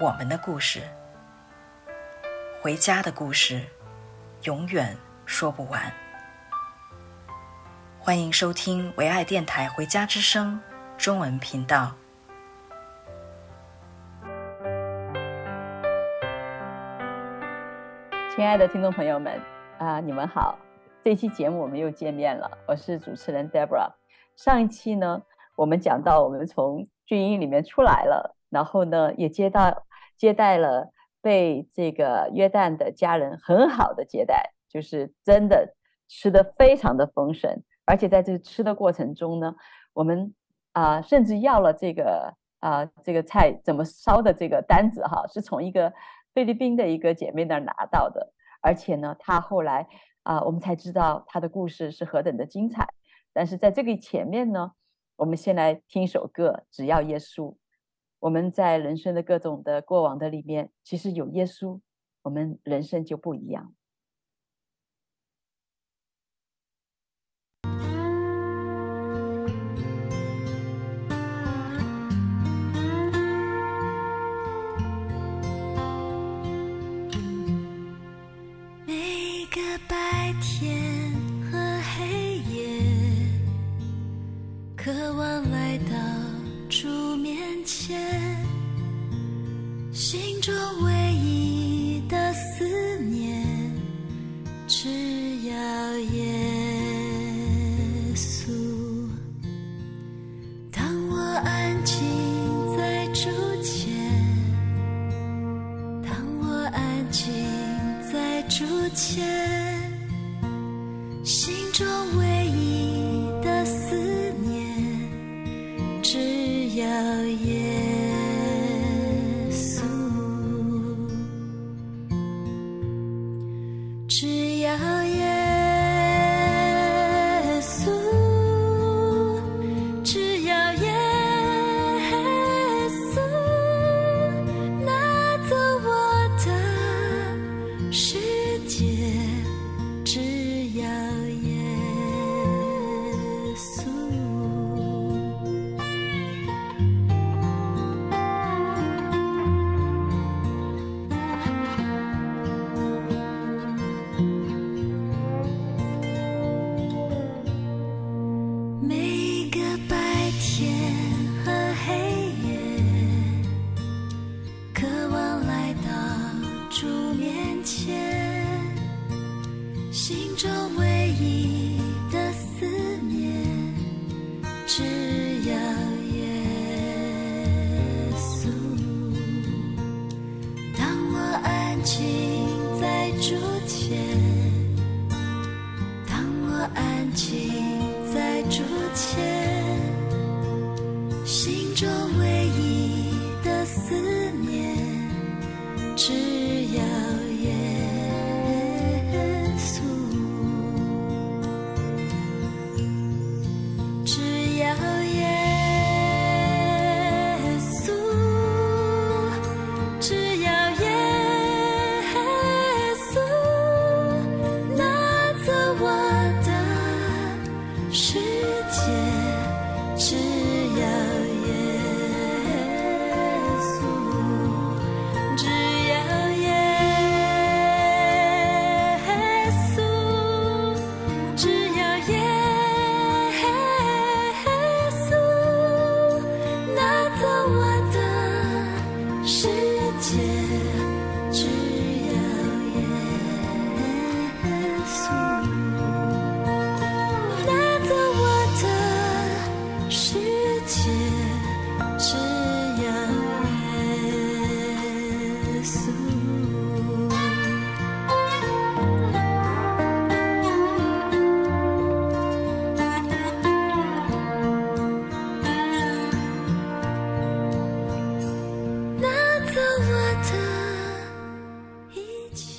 我们的故事，回家的故事，永远说不完。欢迎收听唯爱电台《回家之声》中文频道。亲爱的听众朋友们，啊，你们好！这期节目我们又见面了，我是主持人 Deborah。上一期呢，我们讲到我们从军营里面出来了，然后呢，也接到接待了被这个约旦的家人很好的接待，就是真的吃的非常的丰盛。而且在这个吃的过程中呢，我们啊、甚至要了这个啊、这个菜怎么烧的这个单子哈，是从一个菲律宾的一个姐妹那儿拿到的。而且呢，她后来啊、我们才知道她的故事是何等的精彩。但是在这个前面呢，我们先来听一首歌，只要耶稣。我们在人生的各种的过往的里面，其实有耶稣，我们人生就不一样。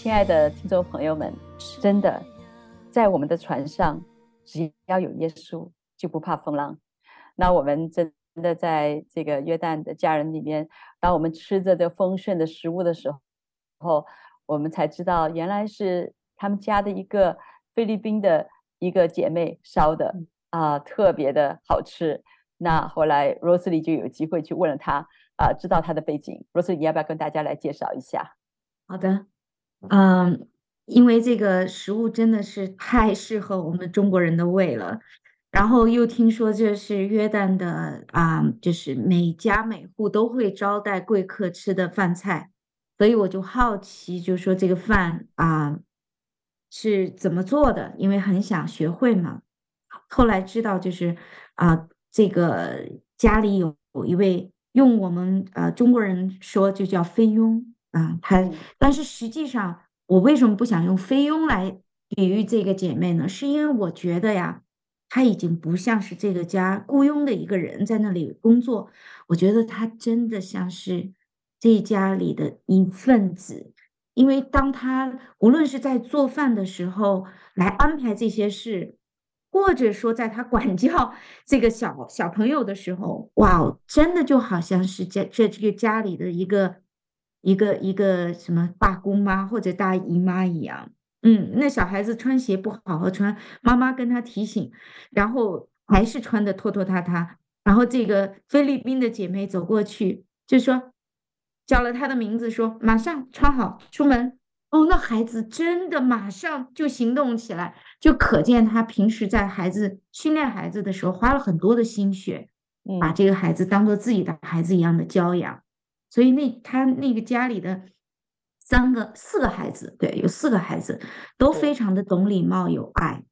亲爱的听众朋友们，真的，在我们的船上，只要有耶稣，就不怕风浪。那我们真的在这个约旦的家人里面，当我们吃着这丰盛的食物的时候，我们才知道，原来是他们家的一个菲律宾的一个姐妹烧的啊、特别的好吃。那后来罗斯里就有机会去问了他啊、知道他的背景。罗斯里，你要不要跟大家来介绍一下？好的，嗯，因为这个食物真的是太适合我们中国人的胃了，然后又听说这是约旦的啊，就是每家每户都会招待贵客吃的饭菜，所以我就好奇，就说这个饭啊是怎么做的，因为很想学会嘛。后来知道就是啊。这个家里有有一位用我们呃中国人说就叫菲佣啊，她但是实际上我为什么不想用菲佣来比喻这个姐妹呢？是因为我觉得呀，她已经不像是这个家雇佣的一个人在那里工作，我觉得她真的像是这家里的一份子，因为当她无论是在做饭的时候来安排这些事。或者说，在她管教这个小小朋友的时候，哇，真的就好像是这这这个家里的一个一个一个什么大姑妈或者大姨妈一样。嗯，那小孩子穿鞋不好好穿，妈妈跟他提醒，然后还是穿的拖拖沓沓。然后这个菲律宾的姐妹走过去，就说叫了他的名字，说马上穿好出门。哦，那孩子真的马上就行动起来，就可见他平时在孩子训练孩子的时候花了很多的心血，把这个孩子当做自己的孩子一样的教养。所以那他那个家里的三个四个孩子，对，有四个孩子都非常的懂礼貌有爱。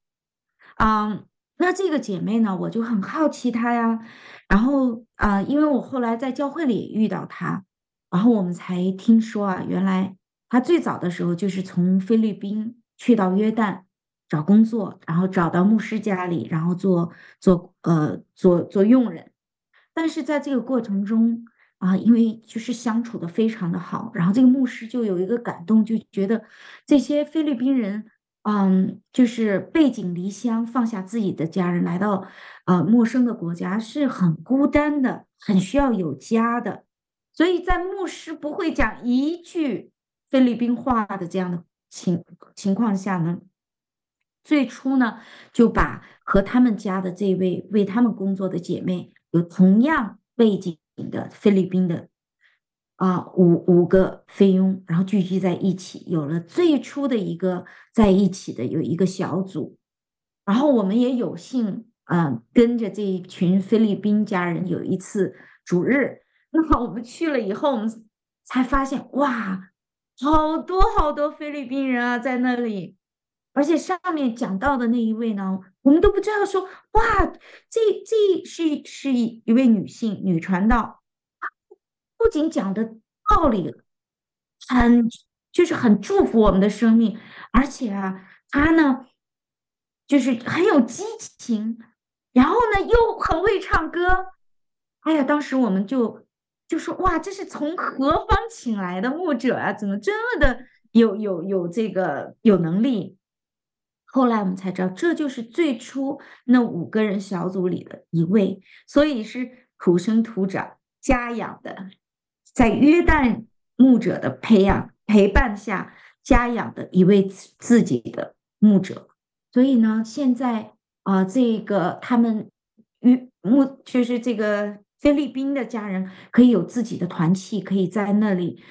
嗯，那这个姐妹呢，我就很好奇她呀。然后啊，因为我后来在教会里也遇到她，然后我们才听说啊，原来。她最早的时候就是从菲律宾去到约旦找工作，然后找到牧师家里，然后做做呃做做佣人。但是在这个过程中啊，因为就是相处的非常的好，然后这个牧师就有一个感动，就觉得这些菲律宾人，嗯，就是背井离乡，放下自己的家人，来到呃陌生的国家，是很孤单的，很需要有家的。所以在牧师不会讲一句。菲律宾话的这样的情情况下呢，最初呢就把和他们家的这位为他们工作的姐妹有同样背景的菲律宾的啊五五个菲佣，然后聚集在一起，有了最初的一个在一起的有一个小组，然后我们也有幸啊跟着这一群菲律宾家人有一次主日，那么我们去了以后，我们才发现哇。好多好多菲律宾人啊，在那里，而且上面讲到的那一位呢，我们都不知道说，哇，这这是是一位女性女传道，不仅讲的道理很，就是很祝福我们的生命，而且啊，她呢，就是很有激情，然后呢又很会唱歌，哎呀，当时我们就。就说哇，这是从何方请来的牧者啊？怎么这么的有有有这个有能力？后来我们才知道，这就是最初那五个人小组里的一位，所以是土生土长、家养的，在约旦牧者的培养陪伴下家养的一位自己的牧者。所以呢，现在啊、这个他们与牧就是这个。菲律宾的家人可以有自己的团契，可以在那里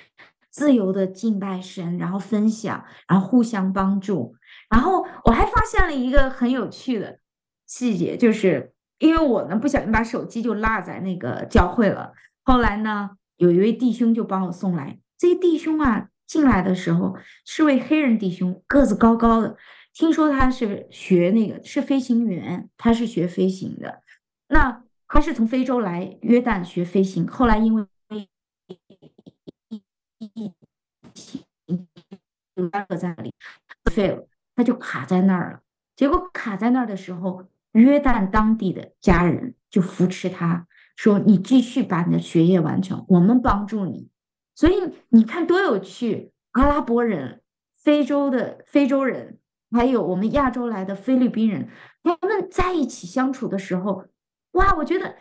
自由的敬拜神，然后分享，然后互相帮助。然后我还发现了一个很有趣的细节，就是因为我呢不小心把手机就落在那个教会了。后来呢，有一位弟兄就帮我送来。这个弟兄啊进来的时候是位黑人弟兄，个子高高的，听说他是学那个是飞行员，他是学飞行的。那。他是从非洲来约旦学飞行，后来因为疫情在那里废了，他就卡在那儿了。结果卡在那儿的时候，约旦当地的家人就扶持他，说：“你继续把你的学业完成，我们帮助你。”所以你看多有趣，阿拉伯人、非洲的非洲人，还有我们亚洲来的菲律宾人，他们在一起相处的时候，哇，我觉得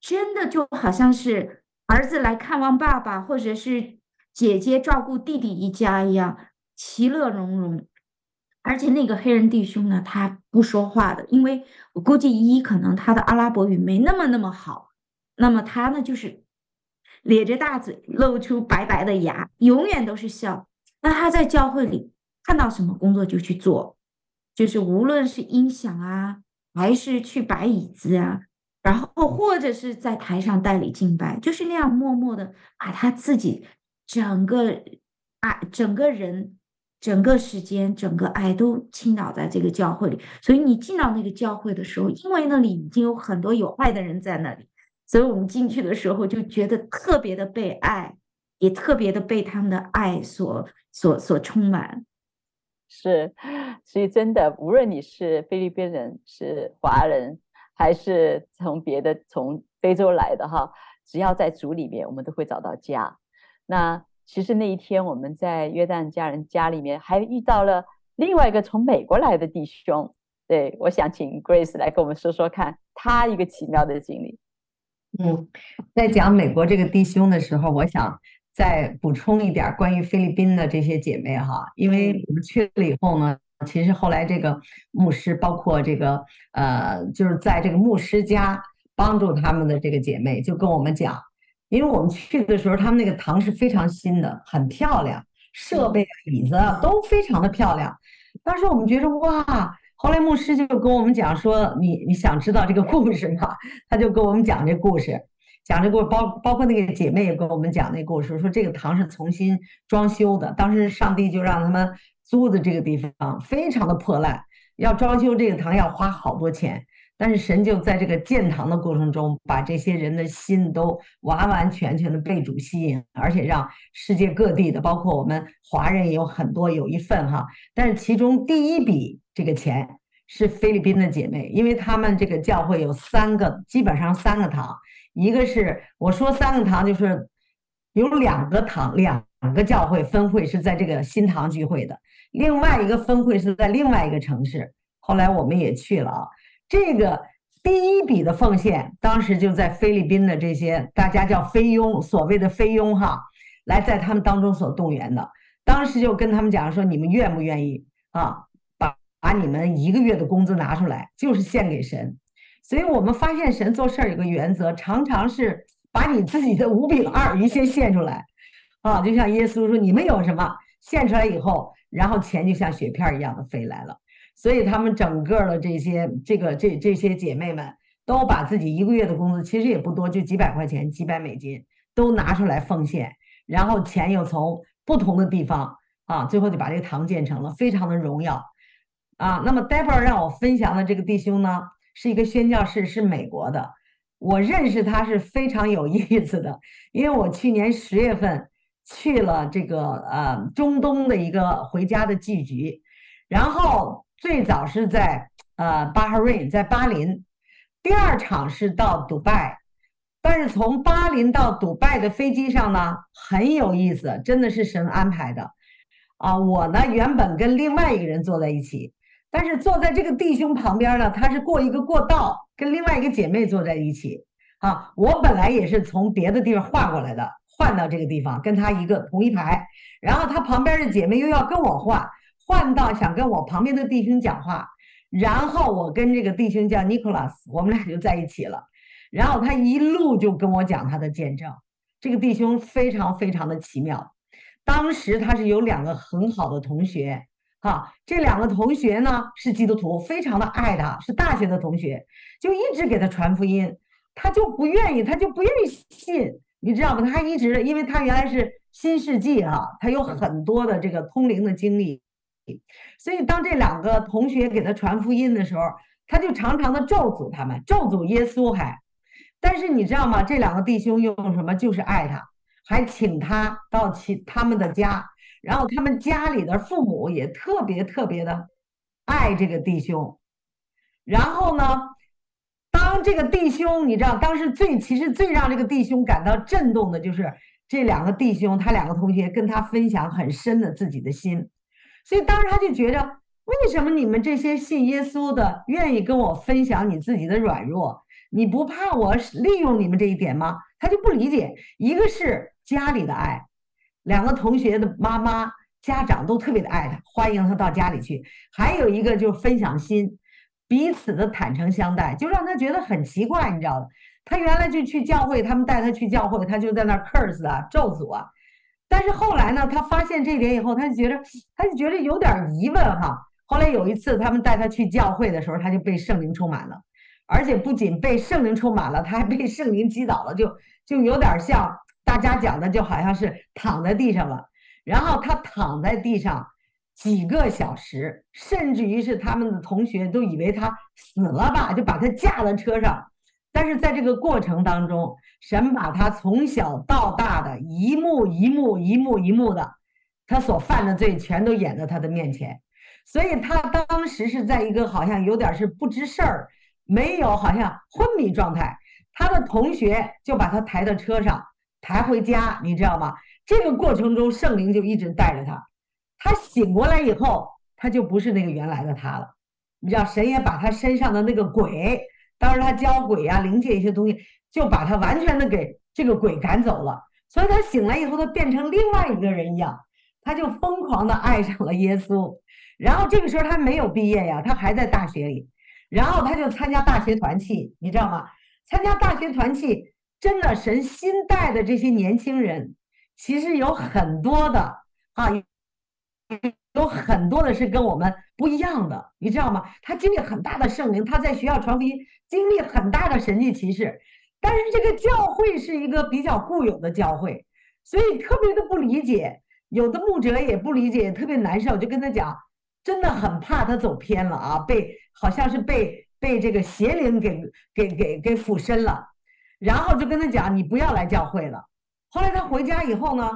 真的就好像是儿子来看望爸爸，或者是姐姐照顾弟弟一家一样，其乐融融。而且那个黑人弟兄呢，他不说话的，因为我估计一可能他的阿拉伯语没那么那么好，那么他呢就是咧着大嘴，露出白白的牙，永远都是笑。那他在教会里看到什么工作就去做，就是无论是音响啊，还是去摆椅子啊，然后或者是在台上带领敬拜，就是那样默默的把他自己整个啊整个人。整个时间，整个爱都倾倒在这个教会里，所以你进到那个教会的时候，因为那里已经有很多有爱的人在那里，所以我们进去的时候就觉得特别的被爱，也特别的被他们的爱所所所充满。是，所以真的，无论你是菲律宾人、是华人，还是从别的从非洲来的哈，只要在主里面，我们都会找到家。那。其实那一天我们在约旦家人家里面还遇到了另外一个从美国来的弟兄，对，我想请 Grace 来跟我们说说看他一个奇妙的经历。嗯，在讲美国这个弟兄的时候，我想再补充一点关于菲律宾的这些姐妹哈，因为我们去了以后呢，其实后来这个牧师包括这个呃，就是在这个牧师家帮助他们的这个姐妹就跟我们讲。因为我们去的时候，他们那个堂是非常新的，很漂亮，设备、椅子啊都非常的漂亮。当时我们觉得哇，后来牧师就跟我们讲说：“你你想知道这个故事吗？”他就跟我们讲这故事，讲这故事，包包括那个姐妹也跟我们讲那故事，说这个堂是重新装修的。当时上帝就让他们租的这个地方非常的破烂，要装修这个堂要花好多钱。但是神就在这个建堂的过程中，把这些人的心都完完全全的被主吸引，而且让世界各地的，包括我们华人也有很多有一份哈。但是其中第一笔这个钱是菲律宾的姐妹，因为他们这个教会有三个，基本上三个堂，一个是我说三个堂，就是有两个堂，两个教会分会是在这个新堂聚会的，另外一个分会是在另外一个城市。后来我们也去了啊。这个第一笔的奉献，当时就在菲律宾的这些大家叫菲佣，所谓的菲佣哈，来在他们当中所动员的。当时就跟他们讲说，你们愿不愿意啊？把把你们一个月的工资拿出来，就是献给神。所以我们发现神做事儿有个原则，常常是把你自己的五饼二鱼先献出来啊，就像耶稣说，你们有什么献出来以后，然后钱就像雪片一样的飞来了。所以他们整个的这些这个这这些姐妹们都把自己一个月的工资，其实也不多，就几百块钱、几百美金，都拿出来奉献，然后钱又从不同的地方啊，最后就把这个堂建成了，非常的荣耀啊。那么待会儿让我分享的这个弟兄呢，是一个宣教士，是美国的，我认识他是非常有意思的，因为我去年十月份去了这个呃中东的一个回家的聚集，然后。最早是在呃巴哈瑞，在巴林，第二场是到迪拜，但是从巴林到迪拜的飞机上呢，很有意思，真的是神安排的，啊，我呢原本跟另外一个人坐在一起，但是坐在这个弟兄旁边呢，他是过一个过道，跟另外一个姐妹坐在一起，啊，我本来也是从别的地方换过来的，换到这个地方跟他一个同一排，然后他旁边的姐妹又要跟我换。换到想跟我旁边的弟兄讲话，然后我跟这个弟兄叫 Nicholas，我们俩就在一起了。然后他一路就跟我讲他的见证。这个弟兄非常非常的奇妙。当时他是有两个很好的同学，哈，这两个同学呢是基督徒，非常的爱他，是大学的同学，就一直给他传福音，他就不愿意，他就不愿意信，你知道吗？他一直，因为他原来是新世纪哈，他有很多的这个通灵的经历。所以，当这两个同学给他传福音的时候，他就常常的咒诅他们，咒诅耶稣还。但是你知道吗？这两个弟兄用什么？就是爱他，还请他到其他们的家，然后他们家里的父母也特别特别的爱这个弟兄。然后呢，当这个弟兄，你知道，当时最其实最让这个弟兄感到震动的就是这两个弟兄，他两个同学跟他分享很深的自己的心。所以当时他就觉着，为什么你们这些信耶稣的愿意跟我分享你自己的软弱？你不怕我利用你们这一点吗？他就不理解，一个是家里的爱，两个同学的妈妈、家长都特别的爱他，欢迎他到家里去；还有一个就是分享心，彼此的坦诚相待，就让他觉得很奇怪，你知道的。他原来就去教会，他们带他去教会，他就在那 curse 啊，咒诅啊。但是后来呢，他发现这一点以后，他就觉得，他就觉得有点疑问哈。后来有一次，他们带他去教会的时候，他就被圣灵充满了。而且不仅被圣灵充满了，他还被圣灵击倒了，就就有点像大家讲的，就好像是躺在地上了。然后他躺在地上几个小时，甚至于是他们的同学都以为他死了吧，就把他架在车上。但是在这个过程当中，神把他从小到大的一幕一幕一幕一幕的，他所犯的罪全都演在他的面前，所以他当时是在一个好像有点是不知事儿。没有，好像昏迷状态。他的同学就把他抬到车上，抬回家，你知道吗？这个过程中，圣灵就一直带着他。他醒过来以后，他就不是那个原来的他了。你知道，神也把他身上的那个鬼，当时他交鬼啊、灵界一些东西，就把他完全的给这个鬼赶走了。所以他醒来以后，他变成另外一个人一样，他就疯狂的爱上了耶稣。然后这个时候他没有毕业呀，他还在大学里。然后他就参加大学团契，你知道吗？参加大学团契，真的神新带的这些年轻人，其实有很多的啊，有很多的是跟我们不一样的，你知道吗？他经历很大的圣灵，他在学校传福音，经历很大的神迹奇事，但是这个教会是一个比较固有的教会，所以特别的不理解，有的牧者也不理解，特别难受，就跟他讲。真的很怕他走偏了啊，被好像是被被这个邪灵给给给给附身了，然后就跟他讲，你不要来教会了。后来他回家以后呢，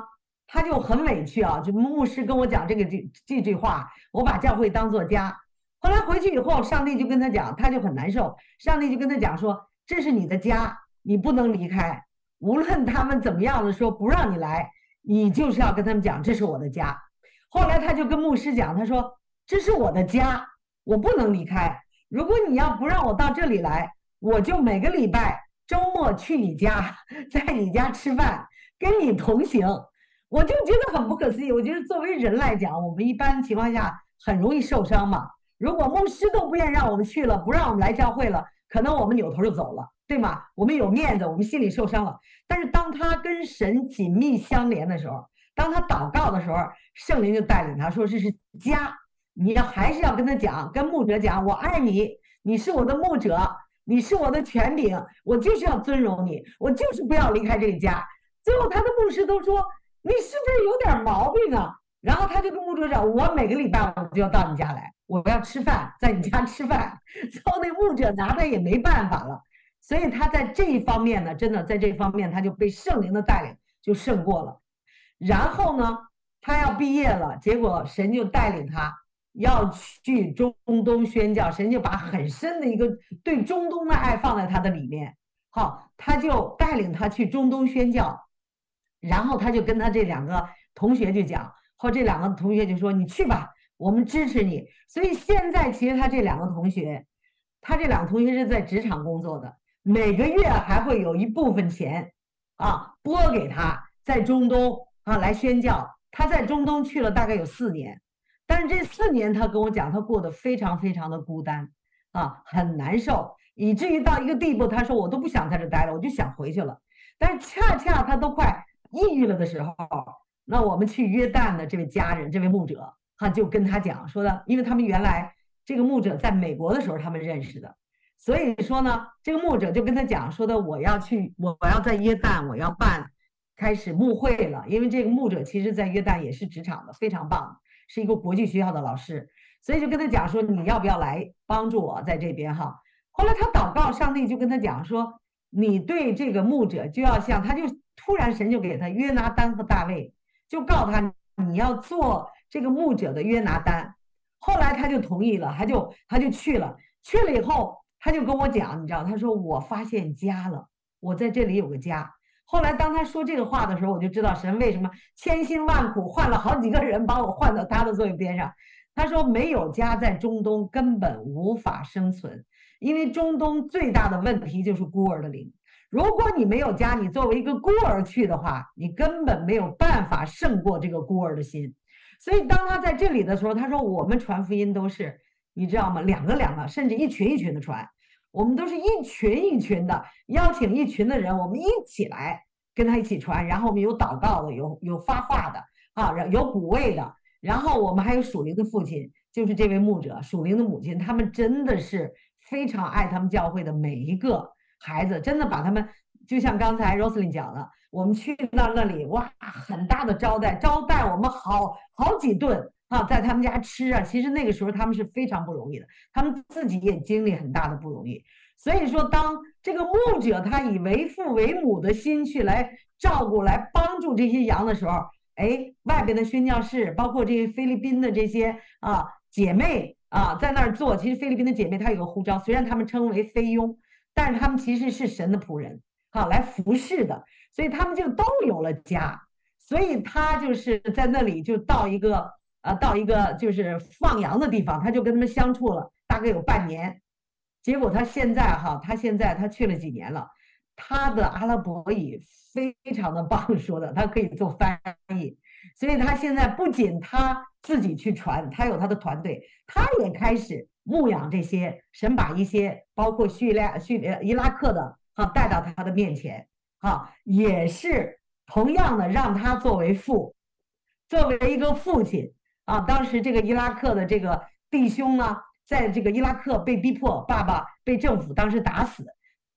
他就很委屈啊，就牧师跟我讲这个这这句话，我把教会当做家。后来回去以后，上帝就跟他讲，他就很难受。上帝就跟他讲说，这是你的家，你不能离开，无论他们怎么样的说不让你来，你就是要跟他们讲，这是我的家。后来他就跟牧师讲，他说。这是我的家，我不能离开。如果你要不让我到这里来，我就每个礼拜周末去你家，在你家吃饭，跟你同行。我就觉得很不可思议。我觉得作为人来讲，我们一般情况下很容易受伤嘛。如果牧师都不愿意让我们去了，不让我们来教会了，可能我们扭头就走了，对吗？我们有面子，我们心里受伤了。但是当他跟神紧密相连的时候，当他祷告的时候，圣灵就带领他说：“这是家。”你要还是要跟他讲，跟牧者讲，我爱你，你是我的牧者，你是我的权柄，我就是要尊荣你，我就是不要离开这个家。最后他的牧师都说，你是不是有点毛病啊？然后他就跟牧者讲，我每个礼拜我就要到你家来，我要吃饭，在你家吃饭。最后那牧者拿他也没办法了，所以他在这一方面呢，真的在这方面他就被圣灵的带领就胜过了。然后呢，他要毕业了，结果神就带领他。要去中东宣教，神就把很深的一个对中东的爱放在他的里面。好，他就带领他去中东宣教，然后他就跟他这两个同学就讲，后这两个同学就说：“你去吧，我们支持你。”所以现在其实他这两个同学，他这两个同学是在职场工作的，每个月还会有一部分钱啊拨给他，在中东啊来宣教。他在中东去了大概有四年。但是这四年，他跟我讲，他过得非常非常的孤单，啊，很难受，以至于到一个地步，他说我都不想在这待了，我就想回去了。但是恰恰他都快抑郁了的时候，那我们去约旦的这位家人，这位牧者，他就跟他讲说的，因为他们原来这个牧者在美国的时候他们认识的，所以说呢，这个牧者就跟他讲说的，我要去，我我要在约旦，我要办开始牧会了，因为这个牧者其实在约旦也是职场的，非常棒。是一个国际学校的老师，所以就跟他讲说，你要不要来帮助我在这边哈？后来他祷告，上帝就跟他讲说，你对这个牧者就要像，他就突然神就给他约拿单和大卫，就告诉他你要做这个牧者的约拿单。后来他就同意了，他就他就去了，去了以后他就跟我讲，你知道，他说我发现家了，我在这里有个家。后来当他说这个话的时候，我就知道神为什么千辛万苦换了好几个人把我换到他的座位边上。他说：“没有家在中东根本无法生存，因为中东最大的问题就是孤儿的灵。如果你没有家，你作为一个孤儿去的话，你根本没有办法胜过这个孤儿的心。所以当他在这里的时候，他说：我们传福音都是，你知道吗？两个两个，甚至一群一群的传。我们都是一群一群的邀请一群的人，我们一起来跟他一起传。然后我们有祷告的，有有发话的啊，有鼓励的。”然后我们还有属灵的父亲，就是这位牧者；属灵的母亲，他们真的是非常爱他们教会的每一个孩子，真的把他们就像刚才 Rosalyn 讲的，我们去到那里，哇，很大的招待，招待我们好好几顿啊，在他们家吃啊。其实那个时候他们是非常不容易的，他们自己也经历很大的不容易。所以说，当这个牧者他以为父为母的心去来照顾、来帮助这些羊的时候，哎，外边的宣教士，包括这些菲律宾的这些啊姐妹啊，在那儿做。其实菲律宾的姐妹她有个呼召，虽然她们称为菲佣，但是他们其实是神的仆人，好、啊、来服侍的，所以他们就都有了家。所以他就是在那里就到一个啊，到一个就是放羊的地方，他就跟他们相处了大概有半年。结果他现在哈、他现在他去了几年了。他的阿拉伯语非常的棒，说的他可以做翻译，所以他现在不仅他自己去传，他有他的团队，他也开始牧养这些神，把一些包括叙利亚、叙利亚伊拉克的哈带到他的面前，哈，也是同样的让他作为父，作为一个父亲啊，当时这个伊拉克的这个弟兄呢，在这个伊拉克被逼迫，爸爸被政府当时打死，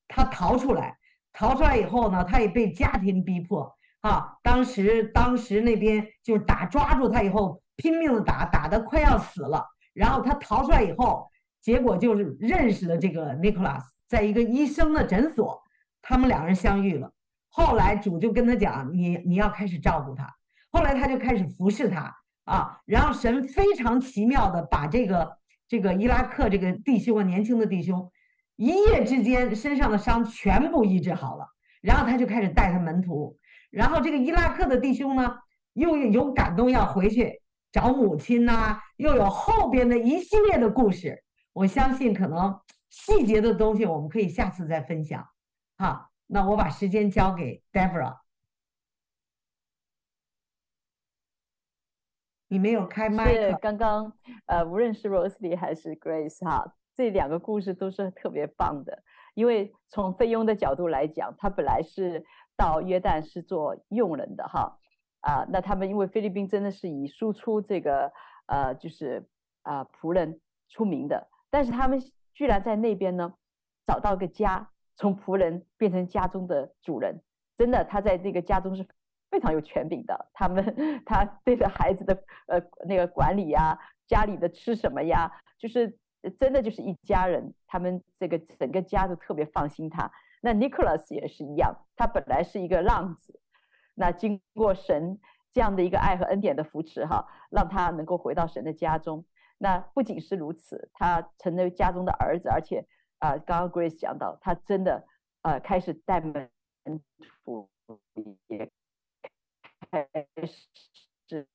他逃出来。逃出来以后呢，他也被家庭逼迫啊。当时，当时那边就是打抓住他以后，拼命的打，打得快要死了。然后他逃出来以后，结果就是认识了这个 Nicholas，在一个医生的诊所，他们两人相遇了。后来主就跟他讲：“你你要开始照顾他。”后来他就开始服侍他啊。然后神非常奇妙的把这个这个伊拉克这个弟兄啊，年轻的弟兄。一夜之间，身上的伤全部医治好了，然后他就开始带他门徒，然后这个伊拉克的弟兄呢，又有感动要回去找母亲呐、啊，又有后边的一系列的故事。我相信可能细节的东西我们可以下次再分享。好，那我把时间交给 Deborah，你没有开麦。是刚刚呃，无论是 Rosalie 还是 Grace 哈。这两个故事都是特别棒的，因为从菲佣的角度来讲，他本来是到约旦是做佣人的哈，啊，那他们因为菲律宾真的是以输出这个呃就是啊仆人出名的，但是他们居然在那边呢找到个家，从仆人变成家中的主人，真的他在这个家中是非常有权柄的，他们他对着孩子的呃那个管理呀，家里的吃什么呀，就是。真的就是一家人，他们这个整个家都特别放心他。那 Nicholas 也是一样，他本来是一个浪子，那经过神这样的一个爱和恩典的扶持，哈，让他能够回到神的家中。那不仅是如此，他成了家中的儿子，而且啊、刚刚 Grace 讲到，他真的呃开始带门徒，也开始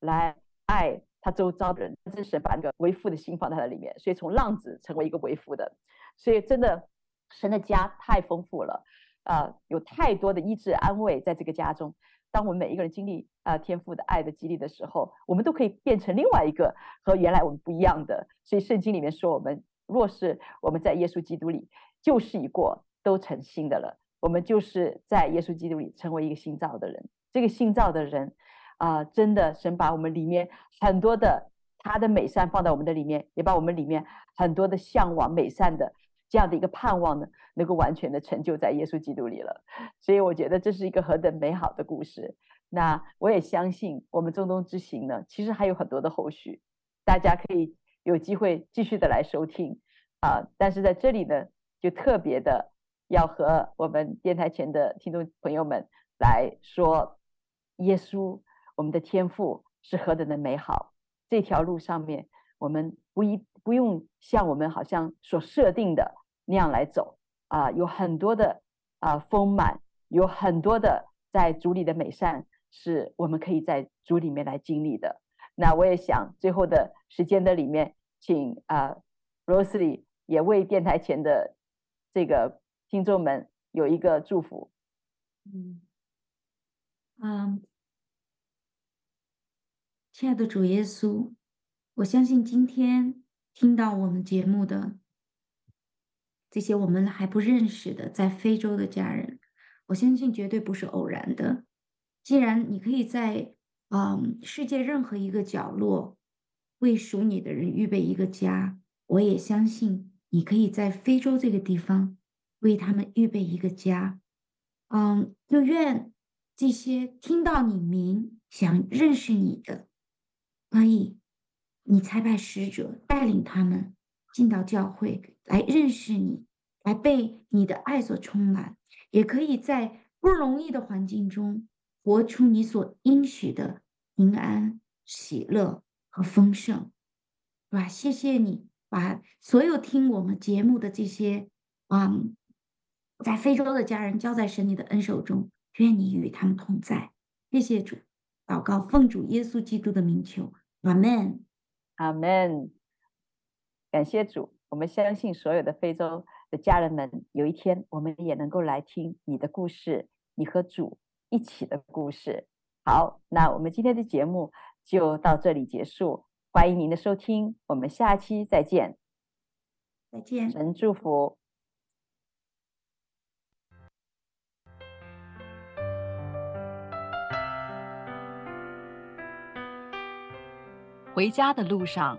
来爱。他周遭的人，真是把那个为父的心放在他的里面，所以从浪子成为一个为父的，所以真的神的家太丰富了，啊、有太多的医治安慰在这个家中。当我们每一个人经历啊、天父的爱的激励的时候，我们都可以变成另外一个和原来我们不一样的。所以圣经里面说，我们若是我们在耶稣基督里，旧事已过，都成新的了。我们就是在耶稣基督里成为一个新造的人。这个新造的人。啊、真的，神把我们里面很多的他的美善放在我们的里面，也把我们里面很多的向往美善的这样的一个盼望呢，能够完全的成就在耶稣基督里了。所以我觉得这是一个何等美好的故事。那我也相信我们中东之行呢，其实还有很多的后续，大家可以有机会继续的来收听啊。但是在这里呢，就特别的要和我们电台前的听众朋友们来说，耶稣。我们的天父是何等的美好！这条路上面，我们不一不用像我们好像所设定的那样来走啊，有很多的啊丰满，有很多的在主里的美善，是我们可以在主里面来经历的。那我也想最后的时间的里面，请啊、呃、Rosely 也为电台前的这个听众们有一个祝福。嗯，嗯，亲爱的主耶稣，我相信今天听到我们节目的这些我们还不认识的在非洲的家人，我相信绝对不是偶然的。既然你可以在嗯世界任何一个角落为属你的人预备一个家，我也相信你可以在非洲这个地方为他们预备一个家。嗯，就愿这些听到你名、想认识你的，可以你差派使者带领他们进到教会来认识你，来被你的爱所充满，也可以在不容易的环境中活出你所应许的平安、喜乐和丰盛，是吧？谢谢你把所有听我们节目的这些，嗯。在非洲的家人交在神你的恩手中，愿你与他们同在。谢谢主，祷告奉主耶稣基督的名求，阿门，阿门。感谢主，我们相信所有的非洲的家人们，有一天我们也能够来听你的故事，你和主一起的故事。好，那我们今天的节目就到这里结束，欢迎您的收听，我们下期再见，再见，神祝福。回家的路上，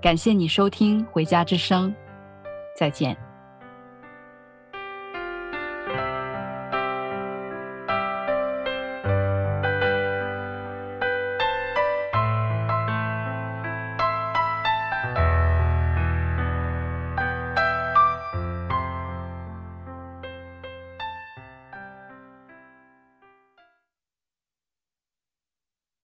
感谢你收听《回家之声》，再见。